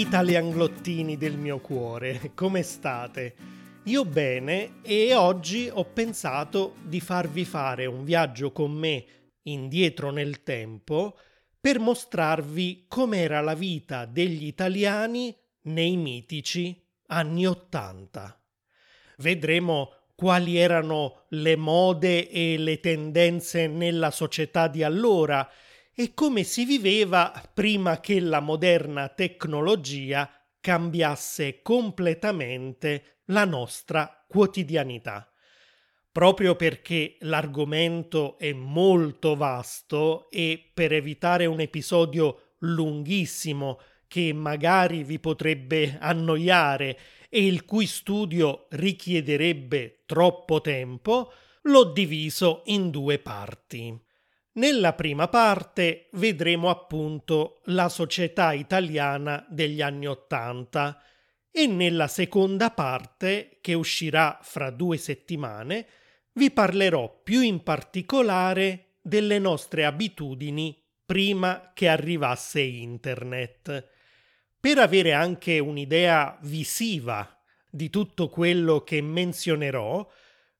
Italianglottini del mio cuore, come state? Io bene e oggi ho pensato di farvi fare un viaggio con me indietro nel tempo per mostrarvi com'era la vita degli italiani nei mitici anni Ottanta. Vedremo quali erano le mode e le tendenze nella società di allora e come si viveva prima che la moderna tecnologia cambiasse completamente la nostra quotidianità. Proprio perché l'argomento è molto vasto e per evitare un episodio lunghissimo che magari vi potrebbe annoiare e il cui studio richiederebbe troppo tempo, l'ho diviso in due parti. Nella prima parte vedremo appunto la società italiana degli anni Ottanta e nella seconda parte, che uscirà fra due settimane, vi parlerò più in particolare delle nostre abitudini prima che arrivasse Internet. Per avere anche un'idea visiva di tutto quello che menzionerò,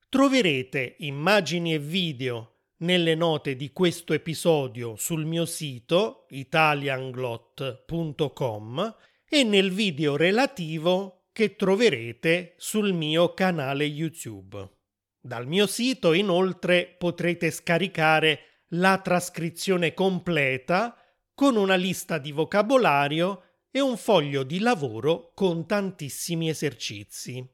troverete immagini e video nelle note di questo episodio sul mio sito italianglot.com e nel video relativo che troverete sul mio canale YouTube. Dal mio sito inoltre potrete scaricare la trascrizione completa con una lista di vocabolario e un foglio di lavoro con tantissimi esercizi.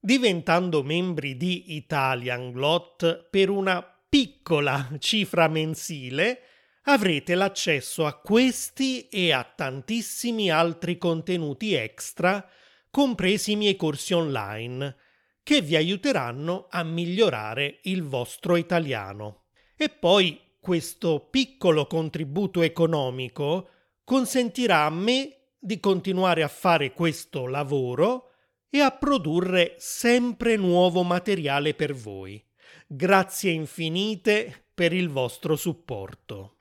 Diventando membri di Italianglot per una piccola cifra mensile avrete l'accesso a questi e a tantissimi altri contenuti extra, compresi i miei corsi online, che vi aiuteranno a migliorare il vostro italiano. E poi questo piccolo contributo economico consentirà a me di continuare a fare questo lavoro e a produrre sempre nuovo materiale per voi. Grazie infinite per il vostro supporto.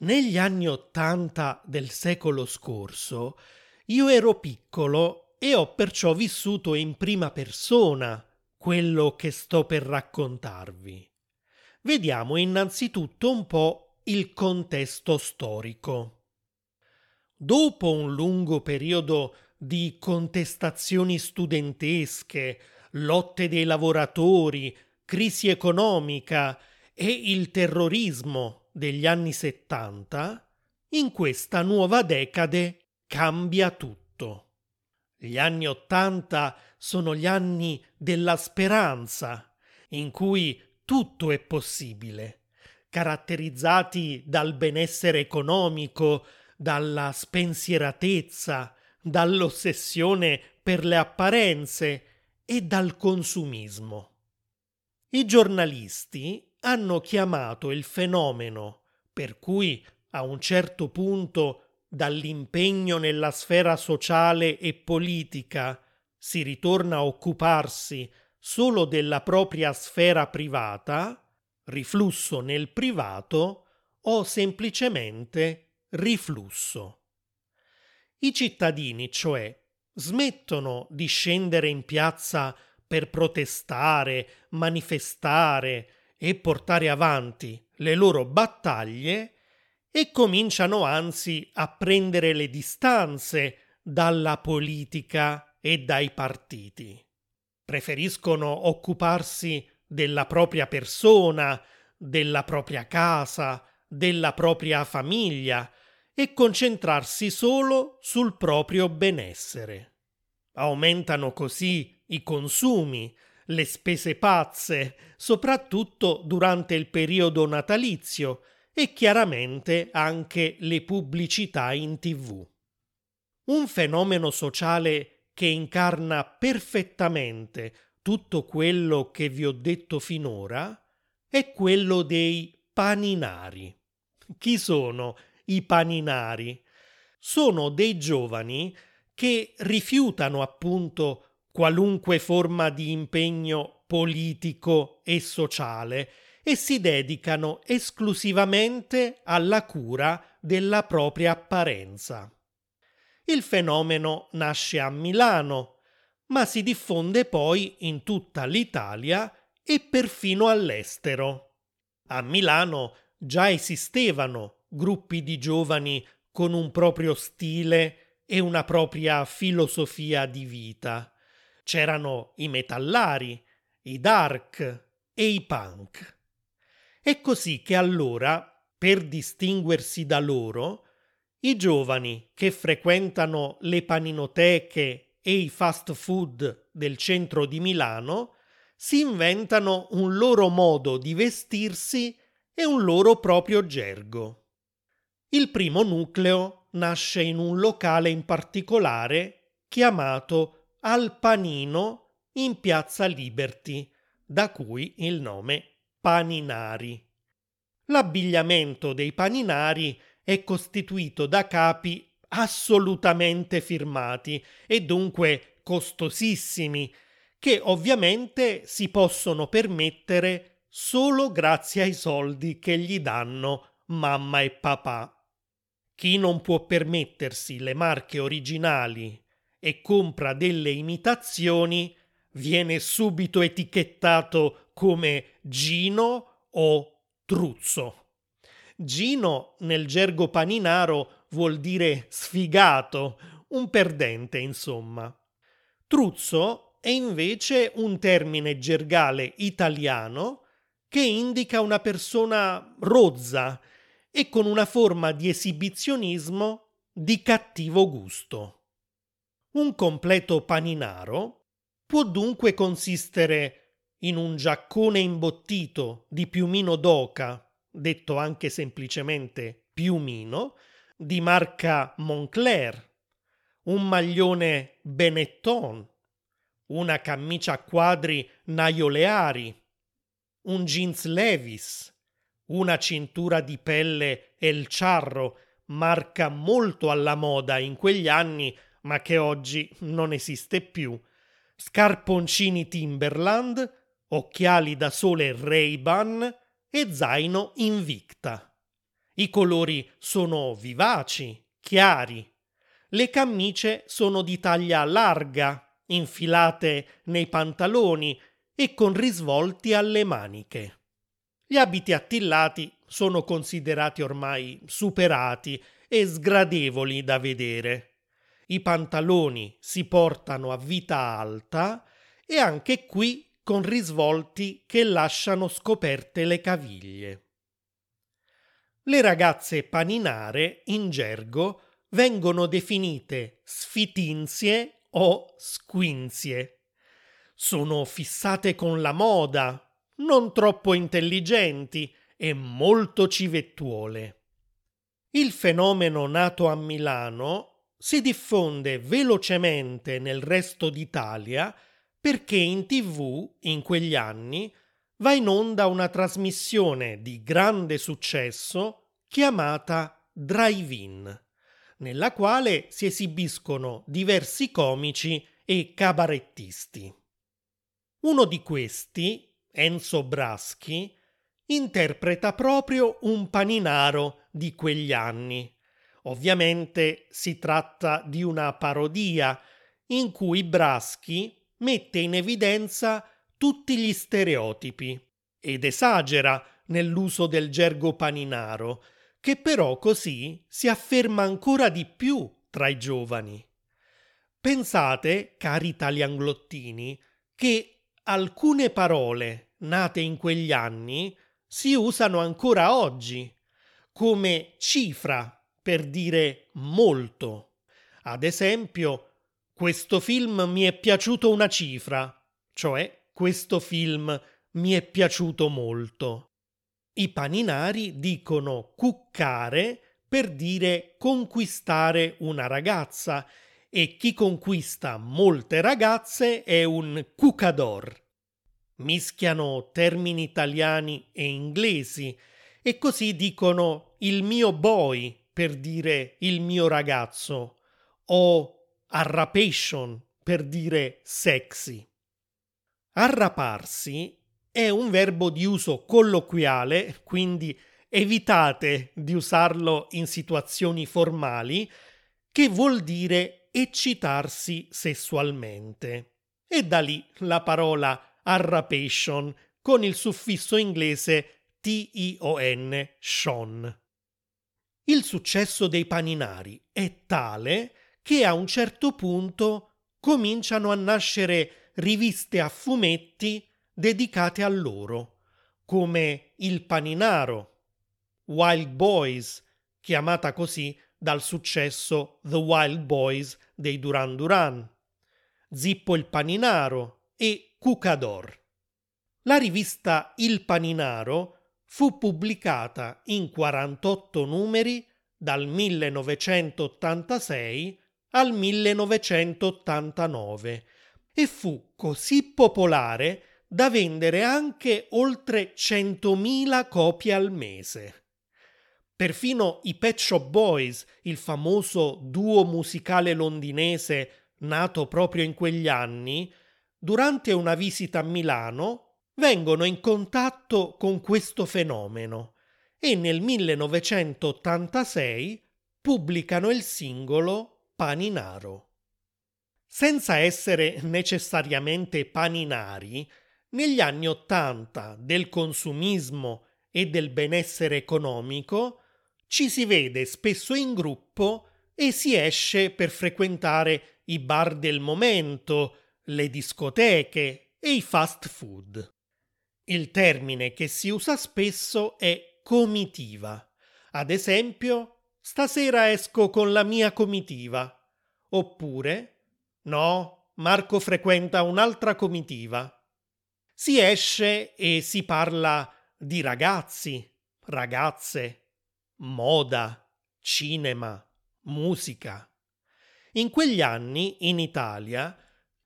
Negli anni Ottanta del secolo scorso io ero piccolo e ho perciò vissuto in prima persona quello che sto per raccontarvi. Vediamo innanzitutto un po' il contesto storico. Dopo un lungo periodo di contestazioni studentesche, lotte dei lavoratori, crisi economica e il terrorismo degli anni 70, in questa nuova decade cambia tutto. Gli anni Ottanta sono gli anni della speranza, in cui tutto è possibile, caratterizzati dal benessere economico, dalla spensieratezza, dall'ossessione per le apparenze e dal consumismo. I giornalisti hanno chiamato il fenomeno per cui a un certo punto dall'impegno nella sfera sociale e politica si ritorna a occuparsi solo della propria sfera privata, riflusso nel privato o semplicemente riflusso. I cittadini, cioè, smettono di scendere in piazza per protestare, manifestare e portare avanti le loro battaglie e cominciano anzi a prendere le distanze dalla politica e dai partiti. Preferiscono occuparsi della propria persona, della propria casa, della propria famiglia e concentrarsi solo sul proprio benessere. Aumentano così i consumi, le spese pazze, soprattutto durante il periodo natalizio e chiaramente anche le pubblicità in tv. Un fenomeno sociale che incarna perfettamente tutto quello che vi ho detto finora è quello dei paninari. Chi sono i paninari? Sono dei giovani che rifiutano appunto qualunque forma di impegno politico e sociale e si dedicano esclusivamente alla cura della propria apparenza. Il fenomeno nasce a Milano, ma si diffonde poi in tutta l'Italia e perfino all'estero. A Milano già esistevano gruppi di giovani con un proprio stile e una propria filosofia di vita. C'erano i metallari, i dark e i punk. È così che allora, per distinguersi da loro, i giovani che frequentano le paninoteche e i fast food del centro di Milano si inventano un loro modo di vestirsi e un loro proprio gergo. Il primo nucleo nasce in un locale in particolare chiamato Al Panino in piazza Liberty, da cui il nome Paninari. L'abbigliamento dei paninari è costituito da capi assolutamente firmati e dunque costosissimi che ovviamente si possono permettere solo grazie ai soldi che gli danno mamma e papà. Chi non può permettersi le marche originali e compra delle imitazioni viene subito etichettato come Gino o Truzzo. Gino nel gergo paninaro vuol dire sfigato, un perdente insomma. Truzzo è invece un termine gergale italiano che indica una persona rozza e con una forma di esibizionismo di cattivo gusto. Un completo paninaro può dunque consistere in un giaccone imbottito di piumino d'oca, detto anche semplicemente piumino, di marca Moncler, un maglione Benetton, una camicia a quadri Naioleari, un jeans Levis, una cintura di pelle El Charro, marca molto alla moda in quegli anni, ma che oggi non esiste più, scarponcini Timberland, occhiali da sole Ray-Ban e zaino Invicta. I colori sono vivaci, chiari. Le camicie sono di taglia larga, infilate nei pantaloni e con risvolti alle maniche. Gli abiti attillati sono considerati ormai superati e sgradevoli da vedere. I pantaloni si portano a vita alta e anche qui con risvolti che lasciano scoperte le caviglie. Le ragazze paninare in gergo vengono definite sfitinzie o squinzie. Sono fissate con la moda, non troppo intelligenti e molto civettuole. Il fenomeno nato a Milano si diffonde velocemente nel resto d'Italia perché in tv in quegli anni va in onda una trasmissione di grande successo chiamata Drive-In nella quale si esibiscono diversi comici e cabarettisti. Uno di questi, Enzo Braschi, interpreta proprio un paninaro di quegli anni. Ovviamente si tratta di una parodia in cui Braschi mette in evidenza tutti gli stereotipi ed esagera nell'uso del gergo paninaro, che però così si afferma ancora di più tra i giovani. Pensate, cari italianglottini, che alcune parole nate in quegli anni si usano ancora oggi, come cifra per dire molto. Ad esempio, questo film mi è piaciuto una cifra, cioè questo film mi è piaciuto molto. I paninari dicono cuccare per dire conquistare una ragazza e chi conquista molte ragazze è un cucador. Mischiano termini italiani e inglesi e così dicono il mio boy per dire il mio ragazzo o arrapation per dire sexy. Arraparsi è un verbo di uso colloquiale, quindi evitate di usarlo in situazioni formali, che vuol dire eccitarsi sessualmente. E da lì la parola arrapation con il suffisso inglese T-I-O-N, shon. Il successo dei paninari è tale che a un certo punto cominciano a nascere riviste a fumetti dedicate a loro, come Il Paninaro, Wild Boys, chiamata così dal successo The Wild Boys dei Duran Duran, Zippo il Paninaro e Cucador. La rivista Il Paninaro fu pubblicata in 48 numeri dal 1986 al 1989 e fu così popolare da vendere anche oltre 100.000 copie al mese. Perfino i Pet Shop Boys, il famoso duo musicale londinese nato proprio in quegli anni, durante una visita a Milano vengono in contatto con questo fenomeno e nel 1986 pubblicano il singolo Paninaro. Senza essere necessariamente paninari, negli anni Ottanta del consumismo e del benessere economico ci si vede spesso in gruppo e si esce per frequentare i bar del momento, le discoteche e i fast food. Il termine che si usa spesso è comitiva. Ad esempio, stasera esco con la mia comitiva. Oppure, no, Marco frequenta un'altra comitiva. Si esce e si parla di ragazzi, ragazze, moda, cinema, musica. In quegli anni, in Italia,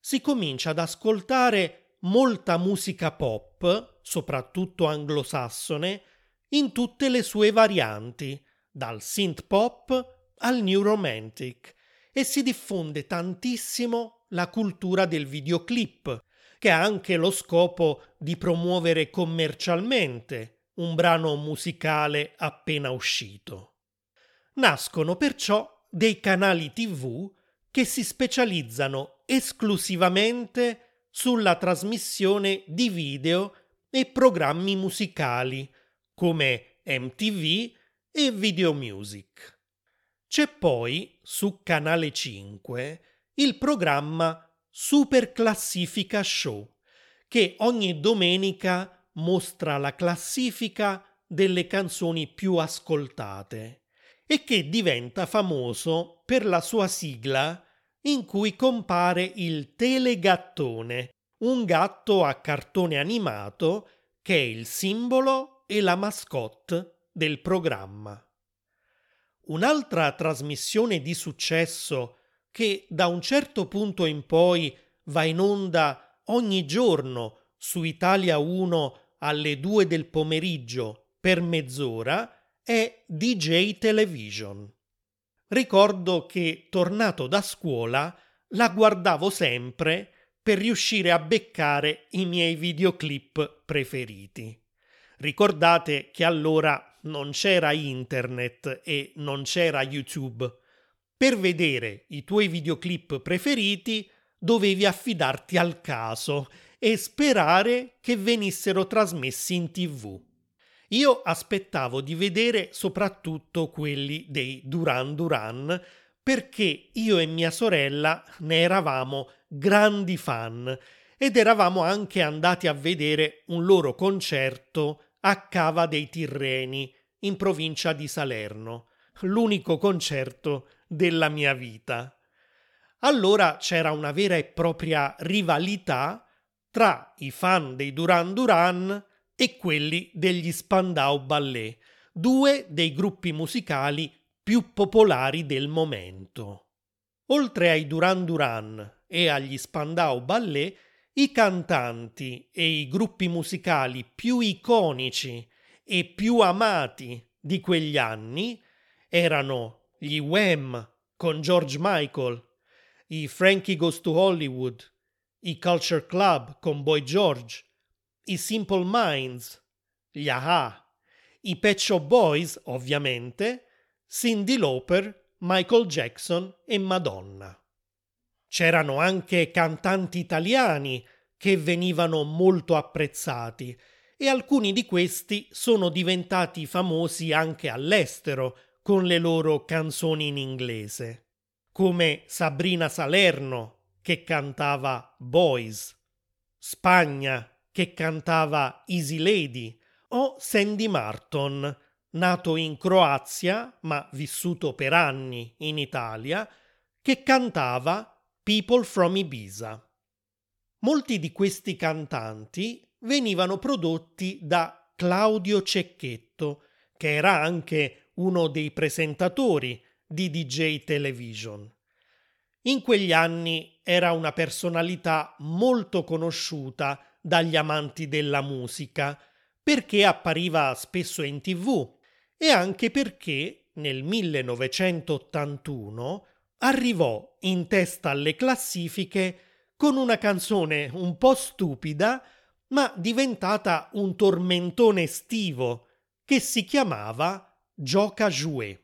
si comincia ad ascoltare molta musica pop soprattutto anglosassone, in tutte le sue varianti, dal synth pop al new romantic, e si diffonde tantissimo la cultura del videoclip, che ha anche lo scopo di promuovere commercialmente un brano musicale appena uscito. Nascono perciò dei canali TV che si specializzano esclusivamente sulla trasmissione di video e programmi musicali come MTV e Video Music. C'è poi su Canale 5 il programma Super Classifica Show che ogni domenica mostra la classifica delle canzoni più ascoltate e che diventa famoso per la sua sigla in cui compare il telegattone un gatto a cartone animato che è il simbolo e la mascotte del programma. Un'altra trasmissione di successo che da un certo punto in poi va in onda ogni giorno su Italia 1 alle 2 del pomeriggio per mezz'ora è DJ Television. Ricordo che tornato da scuola la guardavo sempre per riuscire a beccare i miei videoclip preferiti. Ricordate che allora non c'era internet e non c'era YouTube. Per vedere i tuoi videoclip preferiti dovevi affidarti al caso e sperare che venissero trasmessi in tv. Io aspettavo di vedere soprattutto quelli dei Duran Duran perché io e mia sorella ne eravamo grandi fan ed eravamo anche andati a vedere un loro concerto a Cava dei Tirreni, in provincia di Salerno, l'unico concerto della mia vita. Allora c'era una vera e propria rivalità tra i fan dei Duran Duran e quelli degli Spandau Ballet, due dei gruppi musicali più popolari del momento. Oltre ai Duran Duran e agli Spandau Ballet, i cantanti e i gruppi musicali più iconici e più amati di quegli anni erano gli Wham con George Michael, i Frankie Goes to Hollywood, i Culture Club con Boy George, i Simple Minds, gli Aha, i Pet Shop Boys, ovviamente, Cindy Lauper, Michael Jackson e Madonna. C'erano anche cantanti italiani che venivano molto apprezzati e alcuni di questi sono diventati famosi anche all'estero con le loro canzoni in inglese, come Sabrina Salerno che cantava Boys, Spagna che cantava Easy Lady o Sandy Martin, nato in Croazia ma vissuto per anni in Italia, che cantava People from Ibiza. Molti di questi cantanti venivano prodotti da Claudio Cecchetto, che era anche uno dei presentatori di DJ Television. In quegli anni era una personalità molto conosciuta dagli amanti della musica, perché appariva spesso in tv e anche perché nel 1981 arrivò in testa alle classifiche con una canzone un po' stupida, ma diventata un tormentone estivo che si chiamava Gioca Jouet.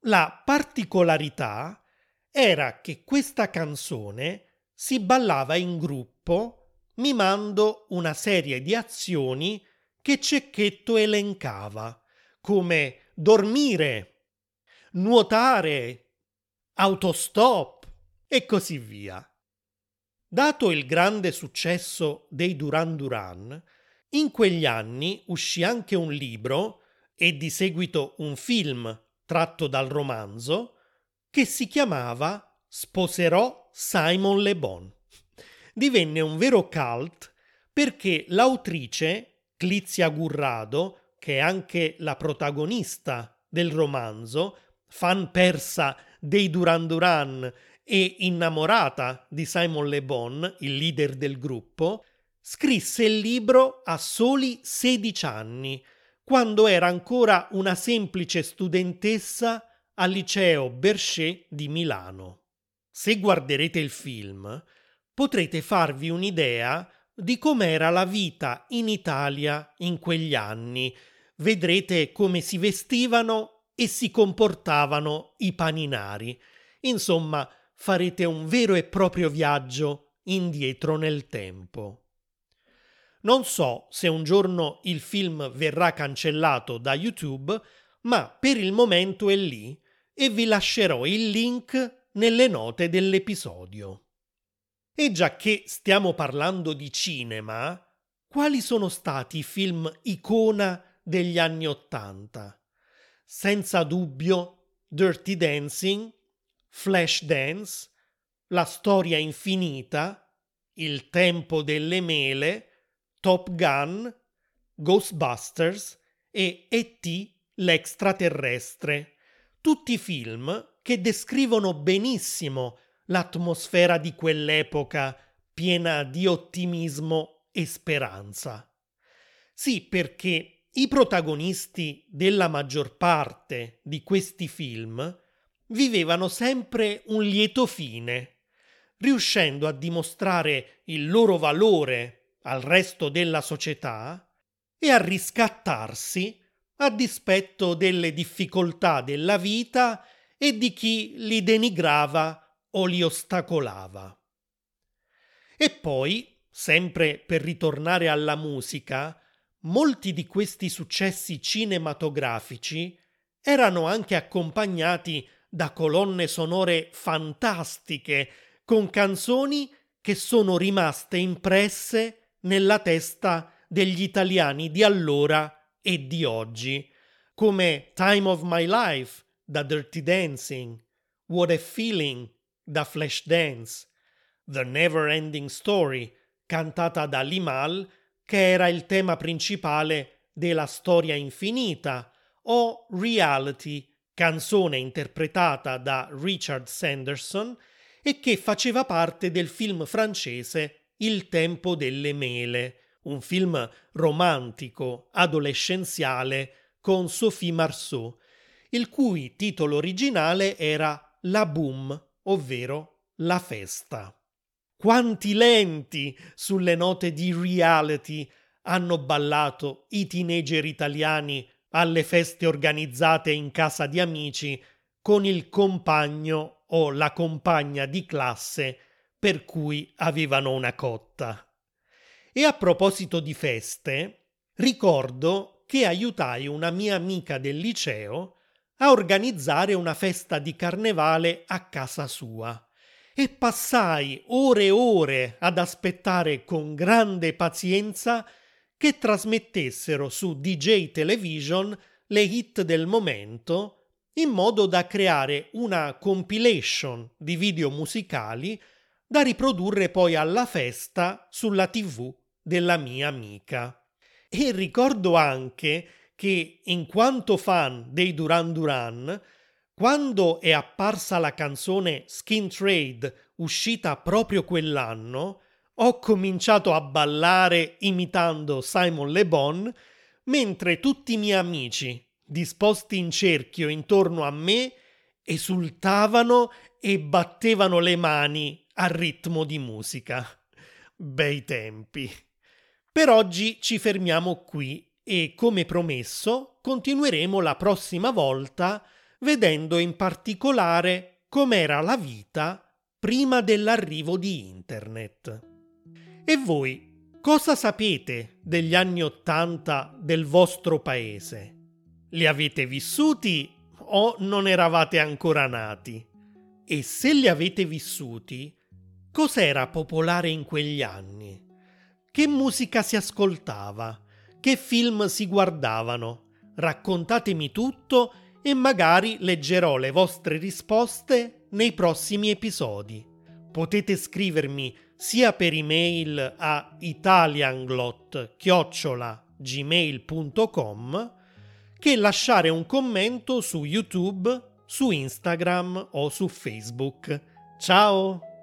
La particolarità era che questa canzone si ballava in gruppo mimando una serie di azioni che Cecchetto elencava, come dormire, nuotare, autostop e così via. Dato il grande successo dei Duran Duran, in quegli anni uscì anche un libro e di seguito un film tratto dal romanzo che si chiamava Sposerò Simon Le Bon. Divenne un vero cult perché l'autrice Clizia Gurrado, che è anche la protagonista del romanzo, fan persa dei Duran Duran e innamorata di Simon Le Bon, il leader del gruppo, scrisse il libro a soli 16 anni, quando era ancora una semplice studentessa al liceo Berchet di Milano. Se guarderete il film, potrete farvi un'idea di com'era la vita in Italia in quegli anni. Vedrete come si vestivano e si comportavano i paninari. Insomma, farete un vero e proprio viaggio indietro nel tempo. Non so se un giorno il film verrà cancellato da YouTube, ma per il momento è lì e vi lascerò il link nelle note dell'episodio. E già che stiamo parlando di cinema, quali sono stati i film icona degli anni Ottanta? senza dubbio Dirty Dancing, Flashdance, La storia infinita, Il tempo delle mele, Top Gun, Ghostbusters e E.T. l'extraterrestre, tutti film che descrivono benissimo l'atmosfera di quell'epoca piena di ottimismo e speranza. Sì, perché i protagonisti della maggior parte di questi film vivevano sempre un lieto fine, riuscendo a dimostrare il loro valore al resto della società e a riscattarsi a dispetto delle difficoltà della vita e di chi li denigrava o li ostacolava. E poi, sempre per ritornare alla musica, molti di questi successi cinematografici erano anche accompagnati da colonne sonore fantastiche, con canzoni che sono rimaste impresse nella testa degli italiani di allora e di oggi, come Time of My Life da Dirty Dancing, What a Feeling da Flashdance, The Never Ending Story cantata da Limal che era il tema principale della storia infinita, o Reality, canzone interpretata da Richard Sanderson e che faceva parte del film francese Il tempo delle mele, un film romantico, adolescenziale con Sophie Marceau, il cui titolo originale era La Boom, ovvero La festa. Quanti lenti sulle note di reality hanno ballato i teenager italiani alle feste organizzate in casa di amici con il compagno o la compagna di classe per cui avevano una cotta. E a proposito di feste, ricordo che aiutai una mia amica del liceo a organizzare una festa di carnevale a casa sua e passai ore e ore ad aspettare con grande pazienza che trasmettessero su DJ Television le hit del momento in modo da creare una compilation di video musicali da riprodurre poi alla festa sulla tv della mia amica. E ricordo anche che, in quanto fan dei Duran Duran, quando è apparsa la canzone Skin Trade, uscita proprio quell'anno, ho cominciato a ballare imitando Simon Le Bon, mentre tutti i miei amici, disposti in cerchio intorno a me, esultavano e battevano le mani al ritmo di musica. Bei tempi. Per oggi ci fermiamo qui e, come promesso, continueremo la prossima volta vedendo in particolare com'era la vita prima dell'arrivo di Internet. E voi, cosa sapete degli anni Ottanta del vostro paese? Li avete vissuti o non eravate ancora nati? E se li avete vissuti, cos'era popolare in quegli anni? Che musica si ascoltava? Che film si guardavano? Raccontatemi tutto e magari leggerò le vostre risposte nei prossimi episodi. Potete scrivermi sia per email a italianglot-gmail.com che lasciare un commento su YouTube, su Instagram o su Facebook. Ciao!